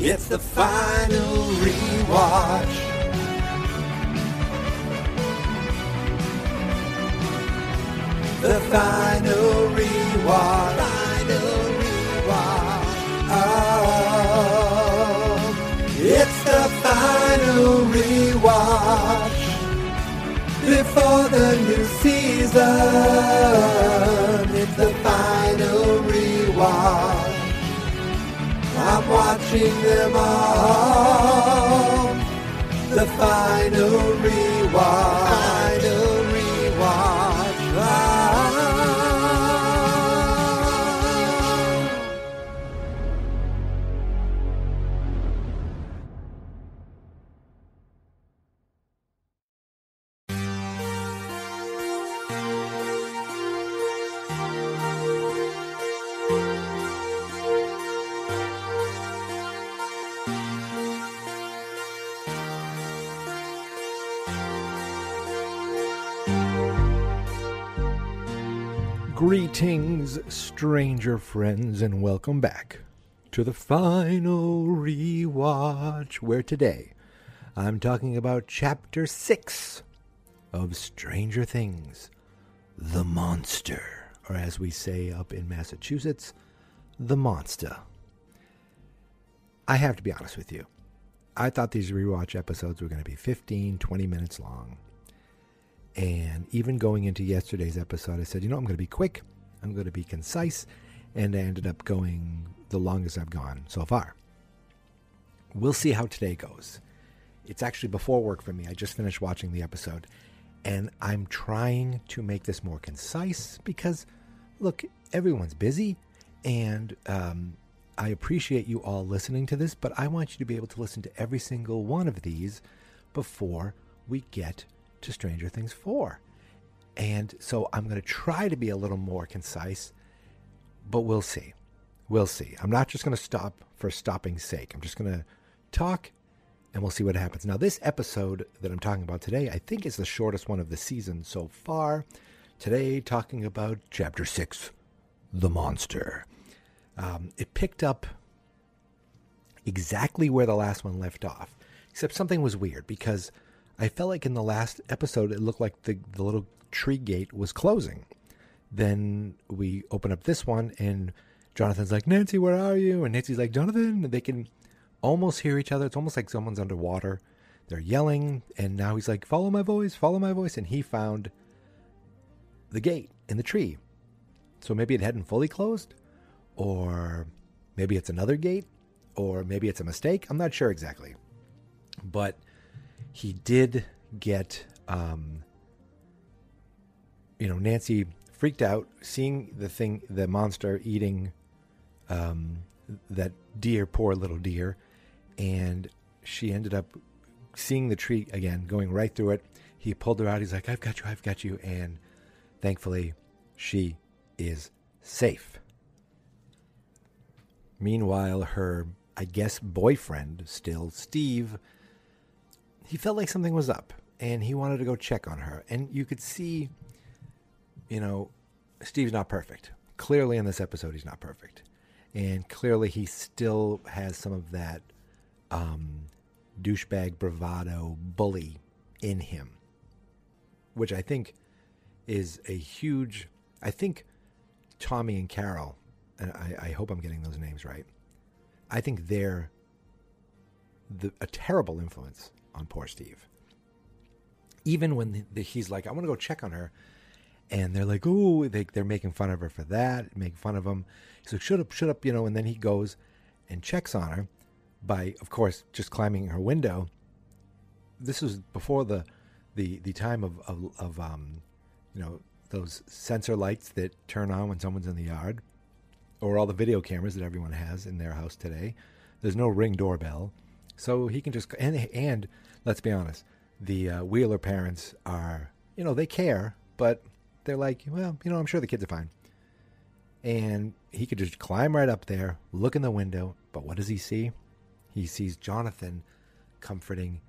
It's the final rewatch. The final rewatch. Final rewatch. Oh, it's the final rewatch. Before the new season, it's the final rewatch. Watching them all. The final rewatch. Greetings, stranger friends, and welcome back to the final rewatch, where today I'm talking about Chapter 6 of Stranger Things The Monster, or as we say up in Massachusetts, The Monster. I have to be honest with you. I thought these rewatch episodes were going to be 15, 20 minutes long. And even going into yesterday's episode, I said, you know, I'm going to be quick, I'm going to be concise, and I ended up going the longest I've gone so far. We'll see how today goes. It's actually before work for me. I just finished watching the episode, and I'm trying to make this more concise because, look, everyone's busy, and um, I appreciate you all listening to this, but I want you to be able to listen to every single one of these before we get to Stranger Things 4. And so I'm going to try to be a little more concise, but we'll see. We'll see. I'm not just going to stop for stopping's sake. I'm just going to talk and we'll see what happens. Now, this episode that I'm talking about today, I think is the shortest one of the season so far. Today, talking about Chapter 6 The Monster. Um, it picked up exactly where the last one left off, except something was weird because I felt like in the last episode it looked like the, the little tree gate was closing. Then we open up this one and Jonathan's like, Nancy, where are you? And Nancy's like, Jonathan. And they can almost hear each other. It's almost like someone's underwater. they're yelling, and now he's like, "Follow my voice, follow my voice," and he found the gate in the tree. So maybe it hadn't fully closed, or maybe it's another gate, or maybe it's a mistake. I'm not sure exactly, but he did get, um, you know, Nancy freaked out seeing the thing, the monster eating um, that deer, poor little deer, and she ended up seeing the tree again, going right through it. He pulled her out. He's like, I've got you, I've got you. And thankfully, she is safe. Meanwhile, her, I guess, boyfriend, still Steve, he felt like something was up and he wanted to go check on her. And you could see, you know, Steve's not perfect. Clearly, in this episode, he's not perfect. And clearly, he still has some of that um, douchebag bravado bully in him, which I think is a huge. I think Tommy and Carol, and I, I hope I'm getting those names right. I think they're the, a terrible influence on poor Steve. Even when the, the, he's like, I want to go check on her, and they're like, "Oh, they, they're making fun of her for that, make fun of him." He's like, "Shut up, shut up," you know. And then he goes and checks on her, by, of course, just climbing her window. This was before the the the time of of, of um, you know those sensor lights that turn on when someone's in the yard, or all the video cameras that everyone has in their house today. There's no ring doorbell, so he can just and and let's be honest, the uh, Wheeler parents are you know they care, but they're like, well, you know, I'm sure the kids are fine. And he could just climb right up there, look in the window, but what does he see? he sees Jonathan comforting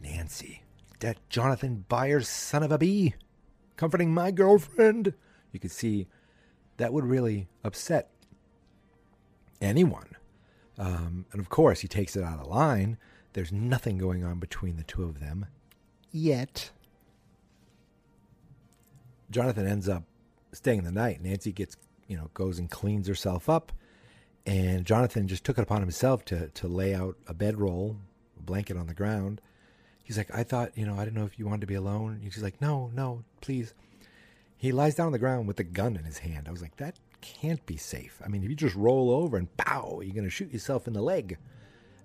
Nancy. That Jonathan Byers son of a bee comforting my girlfriend. You could see that would really upset anyone. Um, and of course, he takes it out of line. There's nothing going on between the two of them yet. Jonathan ends up staying the night. Nancy gets, you know, goes and cleans herself up and Jonathan just took it upon himself to to lay out a bedroll, a blanket on the ground. He's like, I thought, you know, I didn't know if you wanted to be alone. He's like, No, no, please. He lies down on the ground with a gun in his hand. I was like, that can't be safe. I mean, if you just roll over and pow, you're going to shoot yourself in the leg.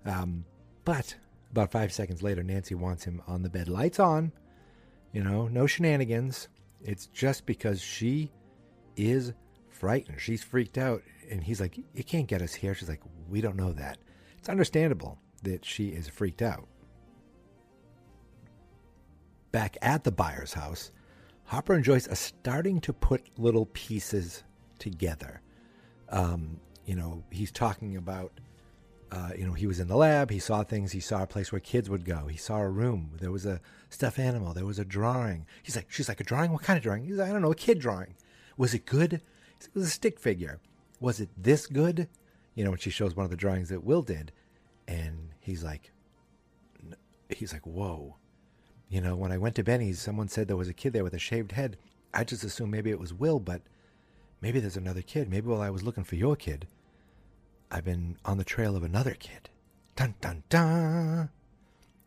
Um, but about five seconds later, Nancy wants him on the bed, lights on. You know, no shenanigans. It's just because she is frightened. She's freaked out and he's like, "You can't get us here." She's like, "We don't know that." It's understandable that she is freaked out. Back at the Byers house, Hopper and Joyce are starting to put little pieces together. Um, you know, he's talking about, uh, you know, he was in the lab. He saw things. He saw a place where kids would go. He saw a room. There was a stuffed animal. There was a drawing. He's like, she's like, a drawing? What kind of drawing? He's like, I don't know, a kid drawing. Was it good? It was a stick figure was it this good? You know, when she shows one of the drawings that Will did, and he's like, he's like, whoa. You know, when I went to Benny's, someone said there was a kid there with a shaved head. I just assumed maybe it was Will, but maybe there's another kid. Maybe while I was looking for your kid, I've been on the trail of another kid. Dun dun dun.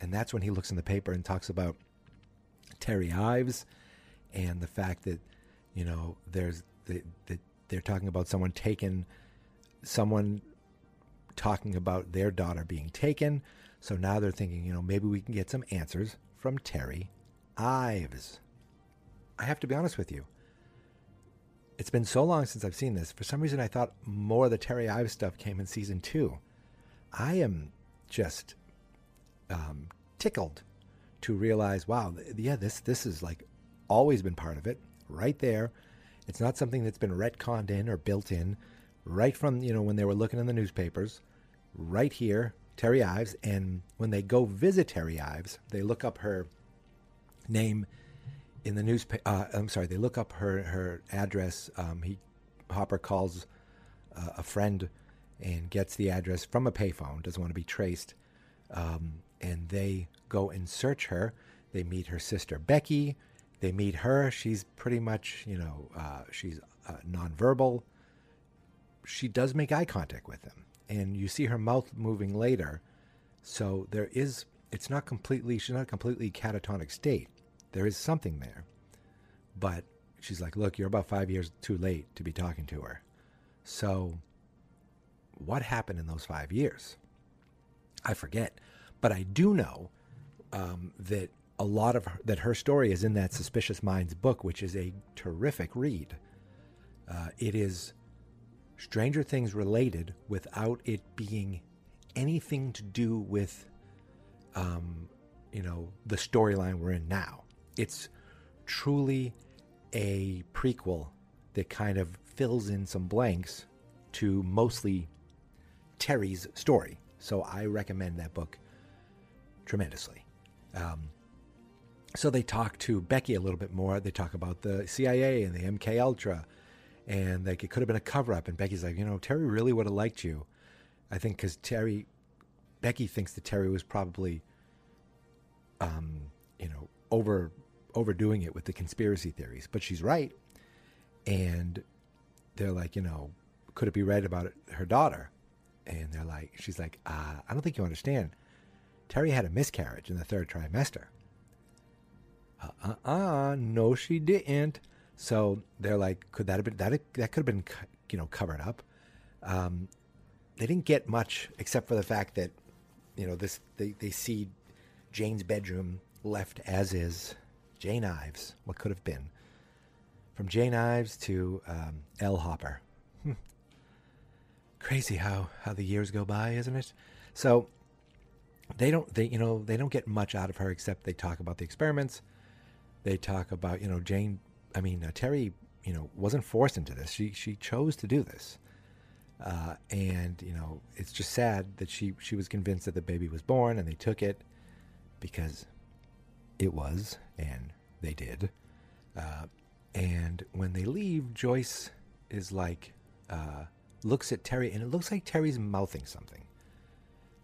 And that's when he looks in the paper and talks about Terry Ives and the fact that, you know, there's the, the they're talking about someone taken, someone talking about their daughter being taken. So now they're thinking, you know, maybe we can get some answers from Terry Ives. I have to be honest with you. It's been so long since I've seen this. For some reason, I thought more of the Terry Ives stuff came in season two. I am just um, tickled to realize, wow, yeah, this this is like always been part of it, right there. It's not something that's been retconned in or built in right from, you know, when they were looking in the newspapers, right here, Terry Ives. And when they go visit Terry Ives, they look up her name in the newspaper. Uh, I'm sorry, they look up her, her address. Um, he, Hopper calls uh, a friend and gets the address from a payphone, doesn't want to be traced. Um, and they go and search her. They meet her sister Becky, they meet her. She's pretty much, you know, uh, she's uh, nonverbal. She does make eye contact with him, and you see her mouth moving later. So there is it's not completely, she's not a completely catatonic state. There is something there. But she's like, look, you're about five years too late to be talking to her. So, what happened in those five years? I forget. But I do know um, that a lot of her, that her story is in that Suspicious Minds book, which is a terrific read. Uh, it is Stranger Things related without it being anything to do with, um, you know, the storyline we're in now. It's truly a prequel that kind of fills in some blanks to mostly Terry's story. So I recommend that book tremendously. Um, so they talk to Becky a little bit more. They talk about the CIA and the MK Ultra, and like it could have been a cover up. And Becky's like, you know, Terry really would have liked you. I think because Terry, Becky thinks that Terry was probably, um, you know, over overdoing it with the conspiracy theories, but she's right. And they're like, you know, could it be right about it, her daughter? And they're like, she's like, uh, I don't think you understand. Terry had a miscarriage in the third trimester. Uh uh no, she didn't. So they're like, could that have been that? That could have been, you know, covered up. Um, they didn't get much except for the fact that, you know, this they they see Jane's bedroom left as is. Jane Ives, what could have been. From Jane Ives to um, L. Hopper. Crazy how how the years go by, isn't it? So they don't they you know they don't get much out of her except they talk about the experiments. They talk about you know Jane. I mean uh, Terry. You know wasn't forced into this. She she chose to do this. Uh, and you know it's just sad that she she was convinced that the baby was born and they took it because it was and they did. Uh, and when they leave joyce is like uh, looks at terry and it looks like terry's mouthing something.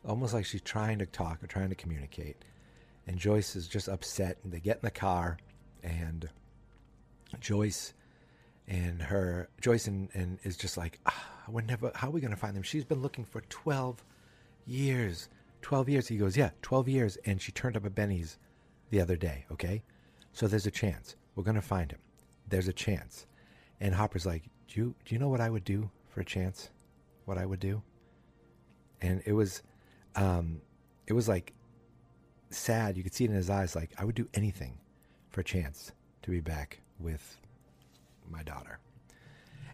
Almost like she's trying to talk or trying to communicate. And joyce is just upset and they get in the car and joyce and her joyce and, and is just like ah, we're never how are we going to find them? She's been looking for 12 years. 12 years. He goes yeah 12 years. And she turned up at benny's the other day okay? So there's a chance. We're going to find him. There's a chance. And hopper's like do you do you know what i would do for a chance? What i would do? And it was um it was like sad. You could see it in his eyes like i would do anything for a chance to be back with my daughter.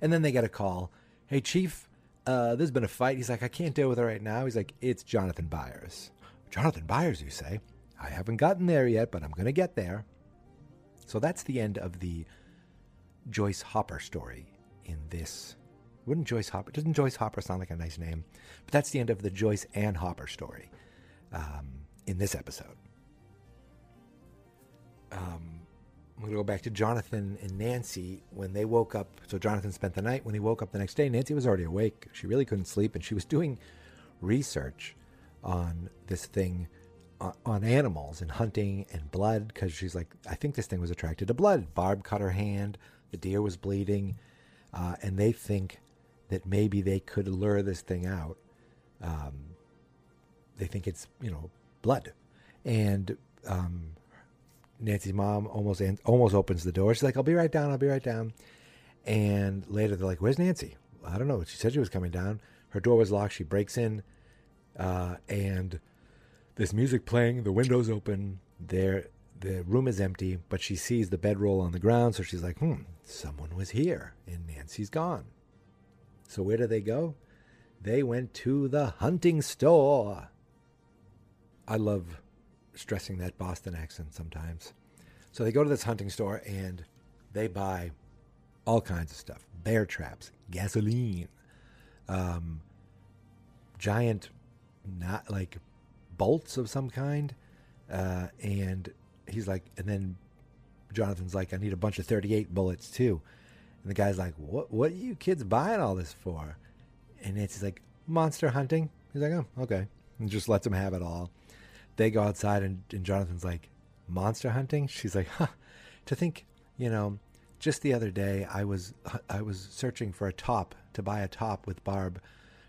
And then they get a call. Hey chief uh, there's been a fight. He's like i can't deal with it right now. He's like it's jonathan byers. Jonathan byers you say i haven't gotten there yet but i'm going to get there so that's the end of the joyce hopper story in this wouldn't joyce hopper doesn't joyce hopper sound like a nice name but that's the end of the joyce and hopper story um, in this episode um, I'm going to go back to Jonathan and Nancy when they woke up. So Jonathan spent the night. When he woke up the next day, Nancy was already awake. She really couldn't sleep, and she was doing research on this thing on animals and hunting and blood because she's like, I think this thing was attracted to blood. Barb cut her hand. The deer was bleeding, uh, and they think that maybe they could lure this thing out. Um, they think it's you know blood, and um, Nancy's mom almost almost opens the door. She's like, "I'll be right down. I'll be right down." And later they're like, "Where's Nancy?" I don't know. She said she was coming down. Her door was locked. She breaks in, uh, and there's music playing. The windows open. There, the room is empty, but she sees the bedroll on the ground. So she's like, "Hmm, someone was here," and Nancy's gone. So where do they go? They went to the hunting store. I love stressing that Boston accent sometimes. So they go to this hunting store and they buy all kinds of stuff bear traps, gasoline, um, giant, not like bolts of some kind. Uh, and he's like, and then Jonathan's like, I need a bunch of 38 bullets too. And the guy's like, what, what are you kids buying all this for? And Nancy's like, monster hunting. He's like, oh, okay. And just lets him have it all they go outside and, and Jonathan's like, monster hunting? She's like, huh. To think, you know, just the other day I was I was searching for a top to buy a top with Barb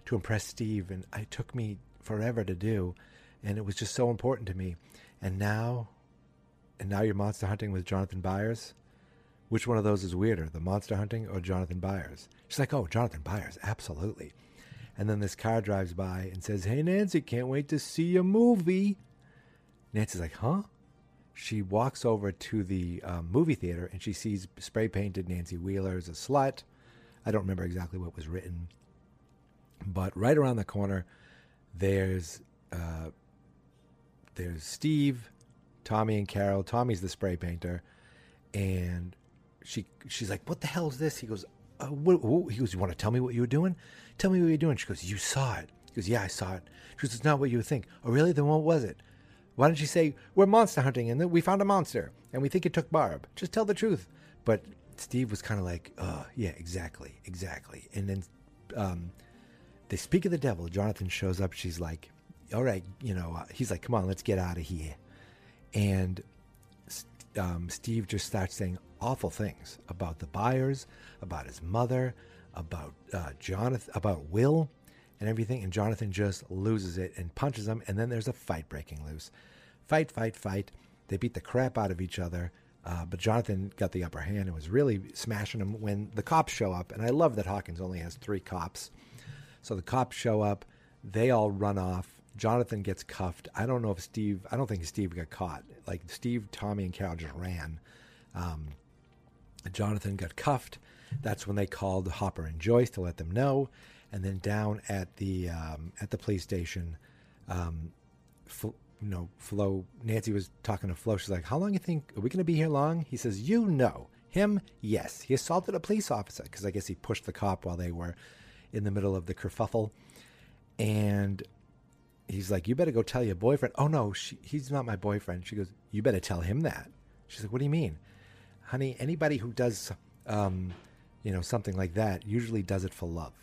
to impress Steve, and it took me forever to do. And it was just so important to me. And now, and now you're monster hunting with Jonathan Byers. Which one of those is weirder, the monster hunting or Jonathan Byers? She's like, oh, Jonathan Byers, absolutely. And then this car drives by and says, hey, Nancy, can't wait to see your movie. Nancy's like, huh? She walks over to the um, movie theater and she sees spray painted Nancy Wheeler as a slut. I don't remember exactly what was written. But right around the corner, there's uh, there's Steve, Tommy, and Carol. Tommy's the spray painter, and she she's like, "What the hell is this?" He goes, uh, what, what? "He goes, you want to tell me what you were doing? Tell me what you're doing." She goes, "You saw it." He goes, "Yeah, I saw it." She goes, "It's not what you would think." Oh, really? Then what was it? Why don't you say we're monster hunting and we found a monster and we think it took Barb? Just tell the truth. But Steve was kind of like, "Uh, yeah, exactly, exactly." And then um, they speak of the devil. Jonathan shows up. She's like, "All right, you know." Uh, he's like, "Come on, let's get out of here." And um, Steve just starts saying awful things about the Byers, about his mother, about uh, Jonathan, about Will, and everything. And Jonathan just loses it and punches him. And then there's a fight breaking loose. Fight, fight, fight. They beat the crap out of each other. Uh, but Jonathan got the upper hand and was really smashing him when the cops show up. And I love that Hawkins only has three cops. So the cops show up. They all run off. Jonathan gets cuffed. I don't know if Steve. I don't think Steve got caught. Like Steve, Tommy, and Carol just ran. Um, Jonathan got cuffed. That's when they called Hopper and Joyce to let them know. And then down at the um, at the police station, um, you know, Flo. Nancy was talking to Flo. She's like, "How long you think are we going to be here long?" He says, "You know him. Yes, he assaulted a police officer because I guess he pushed the cop while they were in the middle of the kerfuffle." And he's like, "You better go tell your boyfriend." Oh no, she, he's not my boyfriend. She goes, "You better tell him that." She's like, "What do you mean, honey? Anybody who does, um, you know, something like that usually does it for love."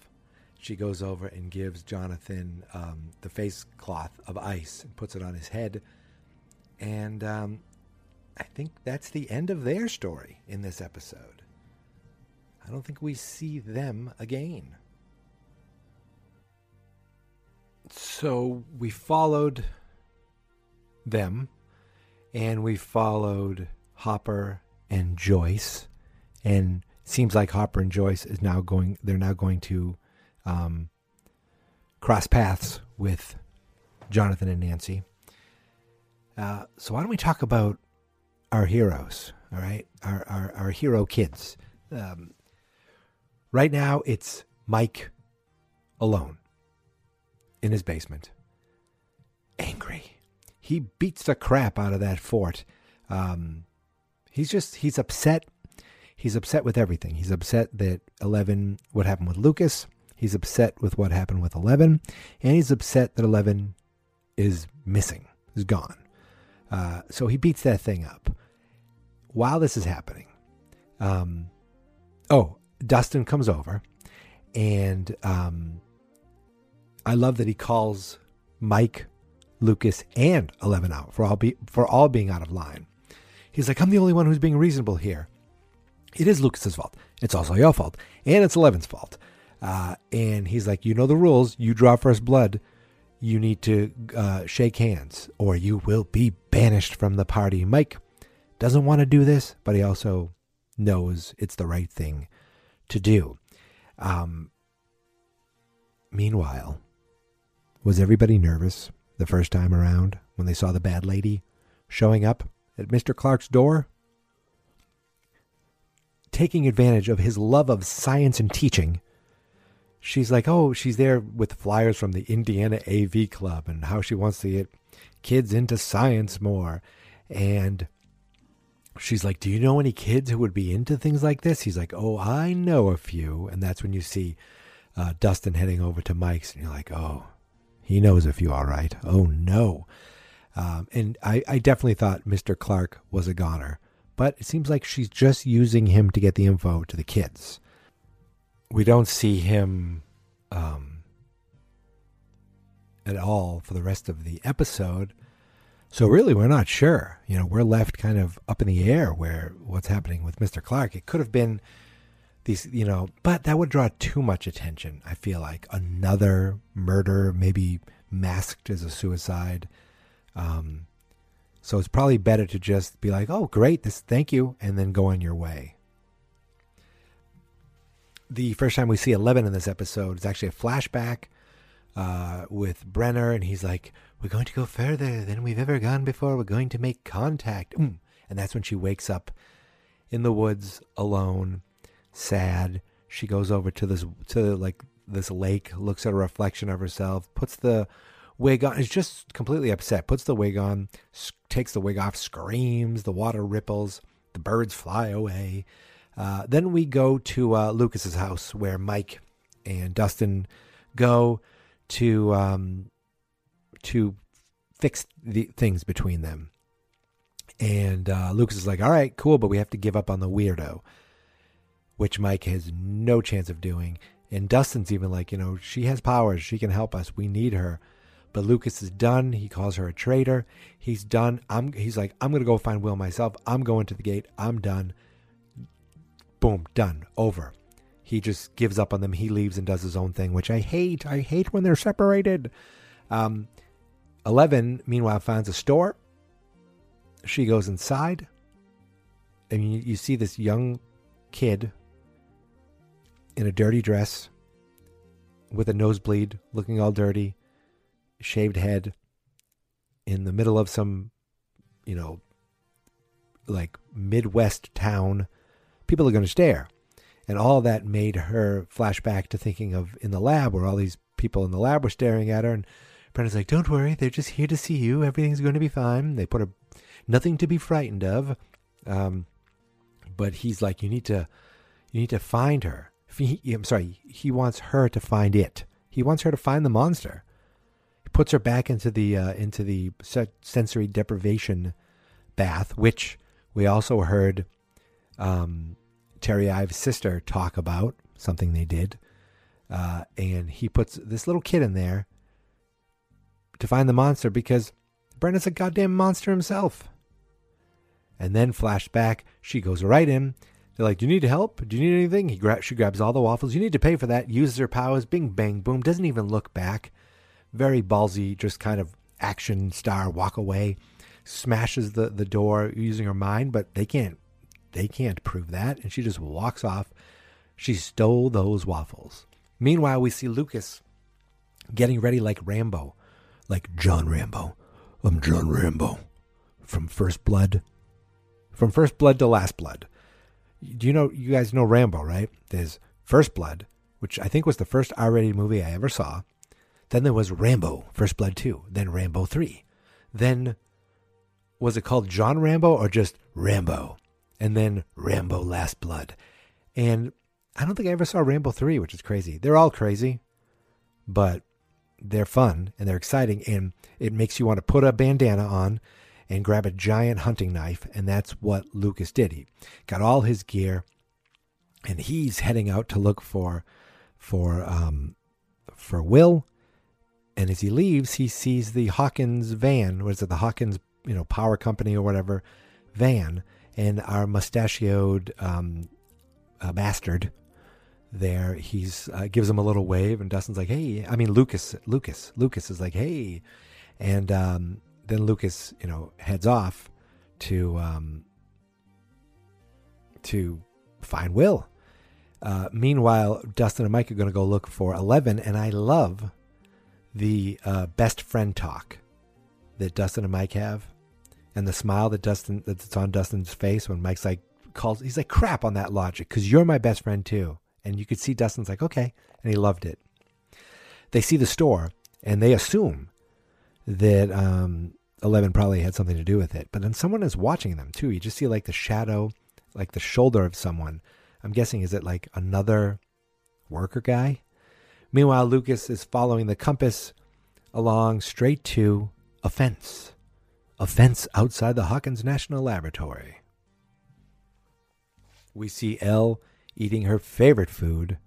She goes over and gives Jonathan um, the face cloth of ice and puts it on his head, and um, I think that's the end of their story in this episode. I don't think we see them again. So we followed them and we followed Hopper and Joyce and seems like Hopper and Joyce is now going they're now going to um, cross paths with Jonathan and Nancy. Uh, so why don't we talk about our heroes? All right, our our, our hero kids. Um, right now, it's Mike alone in his basement. Angry. He beats the crap out of that fort. Um, he's just, he's upset. He's upset with everything. He's upset that 11, what happened with Lucas. He's upset with what happened with 11. And he's upset that 11 is missing, is gone. Uh, so he beats that thing up. While this is happening, um, oh, Dustin comes over and um, I love that he calls Mike, Lucas, and Eleven out for all be for all being out of line. He's like, I'm the only one who's being reasonable here. It is Lucas's fault. It's also your fault, and it's Eleven's fault. Uh, and he's like, you know the rules. You draw first blood. You need to uh, shake hands, or you will be banished from the party. Mike doesn't want to do this, but he also knows it's the right thing to do. Um, meanwhile, was everybody nervous the first time around when they saw the bad lady showing up at Mr. Clark's door? Taking advantage of his love of science and teaching, she's like, oh, she's there with flyers from the Indiana AV Club and how she wants to get kids into science more. And she's like, Do you know any kids who would be into things like this? He's like, Oh, I know a few. And that's when you see uh, Dustin heading over to Mike's, and you're like, Oh, he knows if you are right. Oh, no. Um, and I, I definitely thought Mr. Clark was a goner, but it seems like she's just using him to get the info to the kids. We don't see him um, at all for the rest of the episode. So really, we're not sure. You know, we're left kind of up in the air where what's happening with Mr. Clark. It could have been these, you know, but that would draw too much attention. I feel like another murder, maybe masked as a suicide. Um, so it's probably better to just be like, "Oh, great, this, thank you," and then go on your way. The first time we see Eleven in this episode is actually a flashback uh, with Brenner, and he's like, "We're going to go further than we've ever gone before. We're going to make contact." Mm. And that's when she wakes up in the woods alone, sad. She goes over to this to like this lake, looks at a reflection of herself, puts the wig on, is just completely upset, puts the wig on, takes the wig off, screams, the water ripples, the birds fly away. Uh, then we go to uh, Lucas's house where Mike and Dustin go to um, to fix the things between them. And uh, Lucas is like, "All right, cool, but we have to give up on the weirdo," which Mike has no chance of doing. And Dustin's even like, you know, she has powers. She can help us. We need her. But Lucas is done. He calls her a traitor. He's done. I'm. He's like, I'm gonna go find Will myself. I'm going to the gate. I'm done. Boom, done, over. He just gives up on them. He leaves and does his own thing, which I hate. I hate when they're separated. Um, Eleven, meanwhile, finds a store. She goes inside, and you, you see this young kid in a dirty dress with a nosebleed, looking all dirty, shaved head, in the middle of some, you know, like Midwest town. People are going to stare. And all that made her flash back to thinking of in the lab where all these people in the lab were staring at her. And Brenner's like, Don't worry, they're just here to see you. Everything's going to be fine. They put a nothing to be frightened of. Um, but he's like, You need to you need to find her. He, I'm sorry, he wants her to find it. He wants her to find the monster. He puts her back into the uh, into the sensory deprivation bath, which we also heard um, Terry Ives' sister talk about something they did. Uh, and he puts this little kid in there to find the monster because Brenner's a goddamn monster himself. And then flashback, she goes right in. They're like, "Do you need help? Do you need anything?" He gra- she grabs all the waffles. You need to pay for that. Uses her powers. Bing, bang, boom. Doesn't even look back. Very ballsy, just kind of action star. Walk away. Smashes the the door using her mind, but they can't they can't prove that. And she just walks off. She stole those waffles. Meanwhile, we see Lucas getting ready like Rambo, like John Rambo. I'm John Rambo from First Blood. From First Blood to Last Blood. Do you know, you guys know Rambo, right? There's First Blood, which I think was the first R rated movie I ever saw. Then there was Rambo, First Blood 2. Then Rambo 3. Then, was it called John Rambo or just Rambo? and then Rambo Last Blood. And I don't think I ever saw Rambo 3, which is crazy. They're all crazy, but they're fun and they're exciting. And it makes you want to put a bandana on and grab a giant hunting knife. And that's what Lucas did. He got all his gear and he's heading out to look for, for, um, for Will. And as he leaves, he sees the Hawkins van. What is it? The Hawkins, you know, power company or whatever van and our mustachioed um, uh, bastard there he's uh, gives him a little wave and dustin's like hey i mean lucas lucas lucas is like hey and um, then lucas you know heads off to um, to find will. Uh, meanwhile dustin and mike are going to go look for 11 and i love the uh, best friend talk that dustin and mike have and the smile that Dustin that's on Dustin's face when Mike's like calls he's like crap on that logic because you're my best friend too. And you could see Dustin's like okay and he loved it. They see the store and they assume that um, 11 probably had something to do with it. But then someone is watching them too. You just see like the shadow like the shoulder of someone. I'm guessing is it like another worker guy? Meanwhile Lucas is following the compass along straight to a fence. A fence outside the Hawkins National Laboratory. We see El eating her favorite food,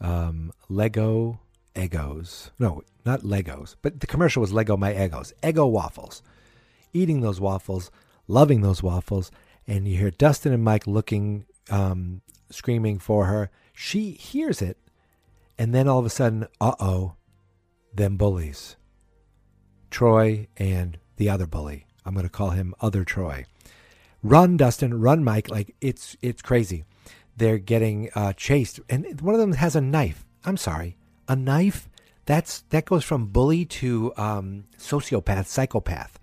um, Lego Eggos. No, not Legos, but the commercial was Lego My Eggos. Eggo waffles. Eating those waffles, loving those waffles, and you hear Dustin and Mike looking, um, screaming for her. She hears it, and then all of a sudden, uh oh, them bullies. Troy and the other bully. I'm going to call him Other Troy. Run, Dustin. Run, Mike. Like it's it's crazy. They're getting uh, chased, and one of them has a knife. I'm sorry, a knife. That's that goes from bully to um, sociopath, psychopath.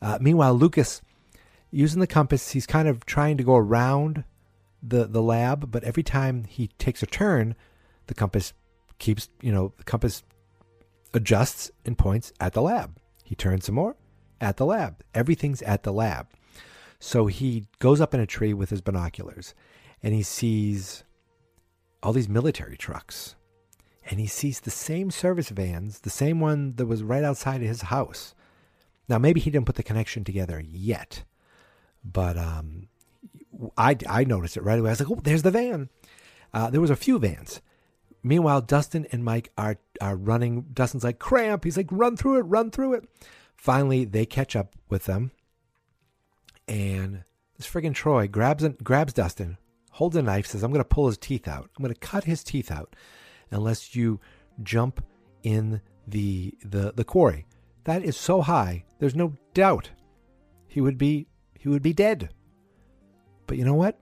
Uh, meanwhile, Lucas, using the compass, he's kind of trying to go around the the lab, but every time he takes a turn, the compass keeps you know the compass adjusts and points at the lab. He turns some more at the lab. Everything's at the lab. So he goes up in a tree with his binoculars and he sees all these military trucks. And he sees the same service vans, the same one that was right outside his house. Now, maybe he didn't put the connection together yet, but um, I, I noticed it right away. I was like, oh, there's the van. Uh, there was a few vans. Meanwhile, Dustin and Mike are, are running. Dustin's like, cramp. He's like, run through it, run through it. Finally, they catch up with them. And this friggin' Troy grabs, grabs Dustin, holds a knife, says, I'm going to pull his teeth out. I'm going to cut his teeth out unless you jump in the, the, the quarry. That is so high, there's no doubt he would be he would be dead. But you know what?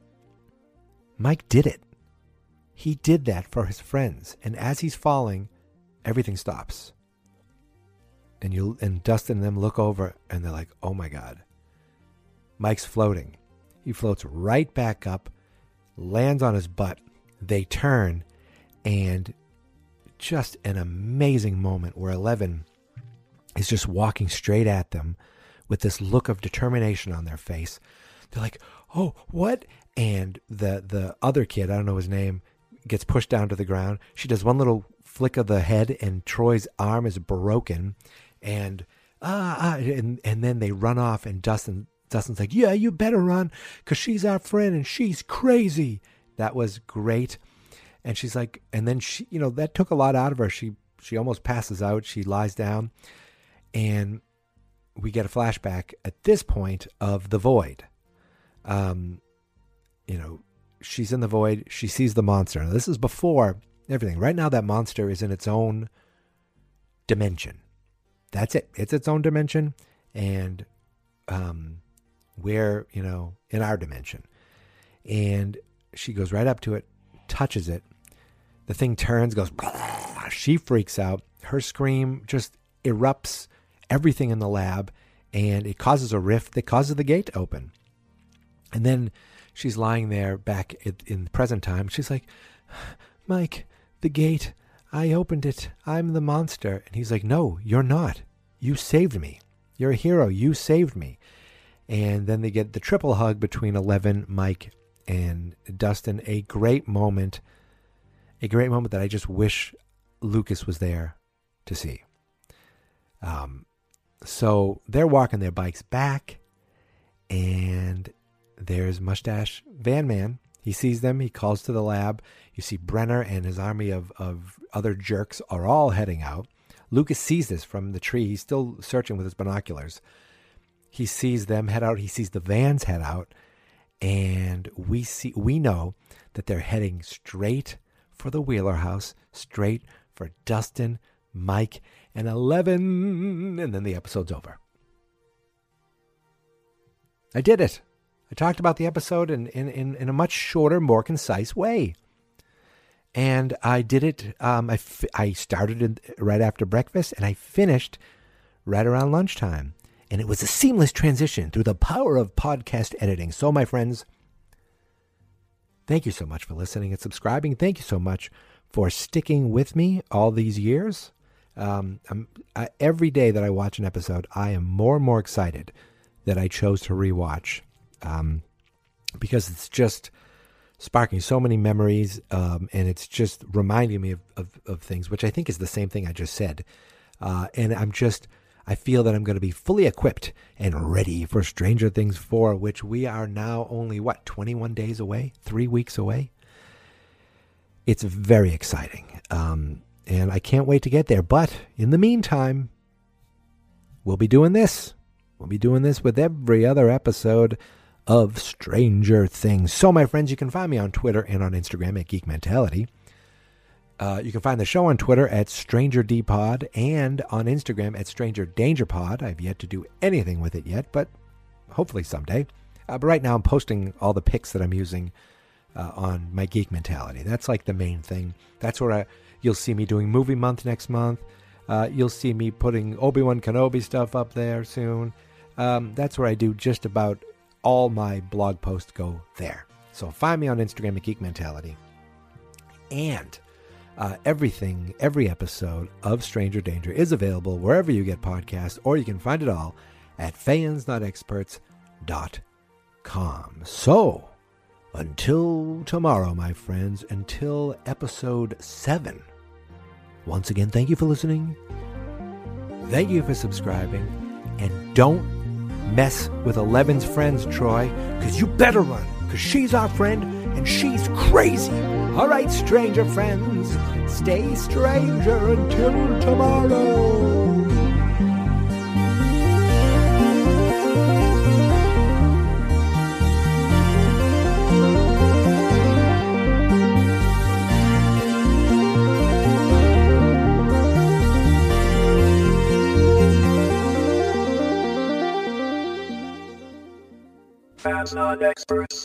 Mike did it. He did that for his friends, and as he's falling, everything stops. And you and Dustin and them look over and they're like, "Oh my god." Mike's floating. He floats right back up, lands on his butt. They turn and just an amazing moment where 11 is just walking straight at them with this look of determination on their face. They're like, "Oh, what?" And the the other kid, I don't know his name, gets pushed down to the ground. She does one little flick of the head, and Troy's arm is broken. And ah, ah and and then they run off, and Dustin Dustin's like, "Yeah, you better run, cause she's our friend, and she's crazy." That was great. And she's like, and then she, you know, that took a lot out of her. She she almost passes out. She lies down, and we get a flashback at this point of the void. Um, you know, she's in the void. She sees the monster. Now, this is before everything. Right now, that monster is in its own dimension. That's it. It's its own dimension, and um, we're you know in our dimension. And she goes right up to it, touches it. The thing turns, goes. She freaks out. Her scream just erupts everything in the lab, and it causes a rift that causes the gate to open. And then she's lying there back in the present time. She's like, Mike, the gate, I opened it. I'm the monster. And he's like, No, you're not. You saved me. You're a hero. You saved me. And then they get the triple hug between Eleven, Mike, and Dustin. A great moment. A great moment that I just wish Lucas was there to see. Um, so they're walking their bikes back, and there's Mustache Van Man. He sees them. He calls to the lab. You see Brenner and his army of, of other jerks are all heading out. Lucas sees this from the tree. He's still searching with his binoculars. He sees them head out. He sees the vans head out, and we see we know that they're heading straight for the Wheeler house, straight for Dustin, Mike, and 11, and then the episode's over. I did it. I talked about the episode in, in, in, in a much shorter, more concise way. And I did it. Um, I, f- I started in, right after breakfast and I finished right around lunchtime. And it was a seamless transition through the power of podcast editing. So, my friends, thank you so much for listening and subscribing. Thank you so much for sticking with me all these years. Um, I, every day that I watch an episode, I am more and more excited that I chose to rewatch um, because it's just sparking so many memories um, and it's just reminding me of, of, of, things, which I think is the same thing I just said. Uh, and I'm just, I feel that I'm going to be fully equipped and ready for Stranger Things 4, which we are now only, what, 21 days away? Three weeks away? It's very exciting. Um, and I can't wait to get there. But in the meantime, we'll be doing this. We'll be doing this with every other episode of Stranger Things. So, my friends, you can find me on Twitter and on Instagram at Geek Mentality. Uh, you can find the show on Twitter at StrangerDPod and on Instagram at StrangerDangerPod. I've yet to do anything with it yet, but hopefully someday. Uh, but right now, I'm posting all the pics that I'm using uh, on my Geek Mentality. That's like the main thing. That's where I, you'll see me doing Movie Month next month. Uh, you'll see me putting Obi Wan Kenobi stuff up there soon. Um, that's where I do just about all my blog posts go there. So find me on Instagram at Geek Mentality. And uh, everything, every episode of Stranger Danger is available wherever you get podcasts, or you can find it all at fansnotexperts.com. So, until tomorrow, my friends, until episode 7. Once again, thank you for listening. Thank you for subscribing. And don't mess with Eleven's friends, Troy, because you better run, because she's our friend and she's crazy. All right, stranger friends, stay stranger until tomorrow. Fans not experts.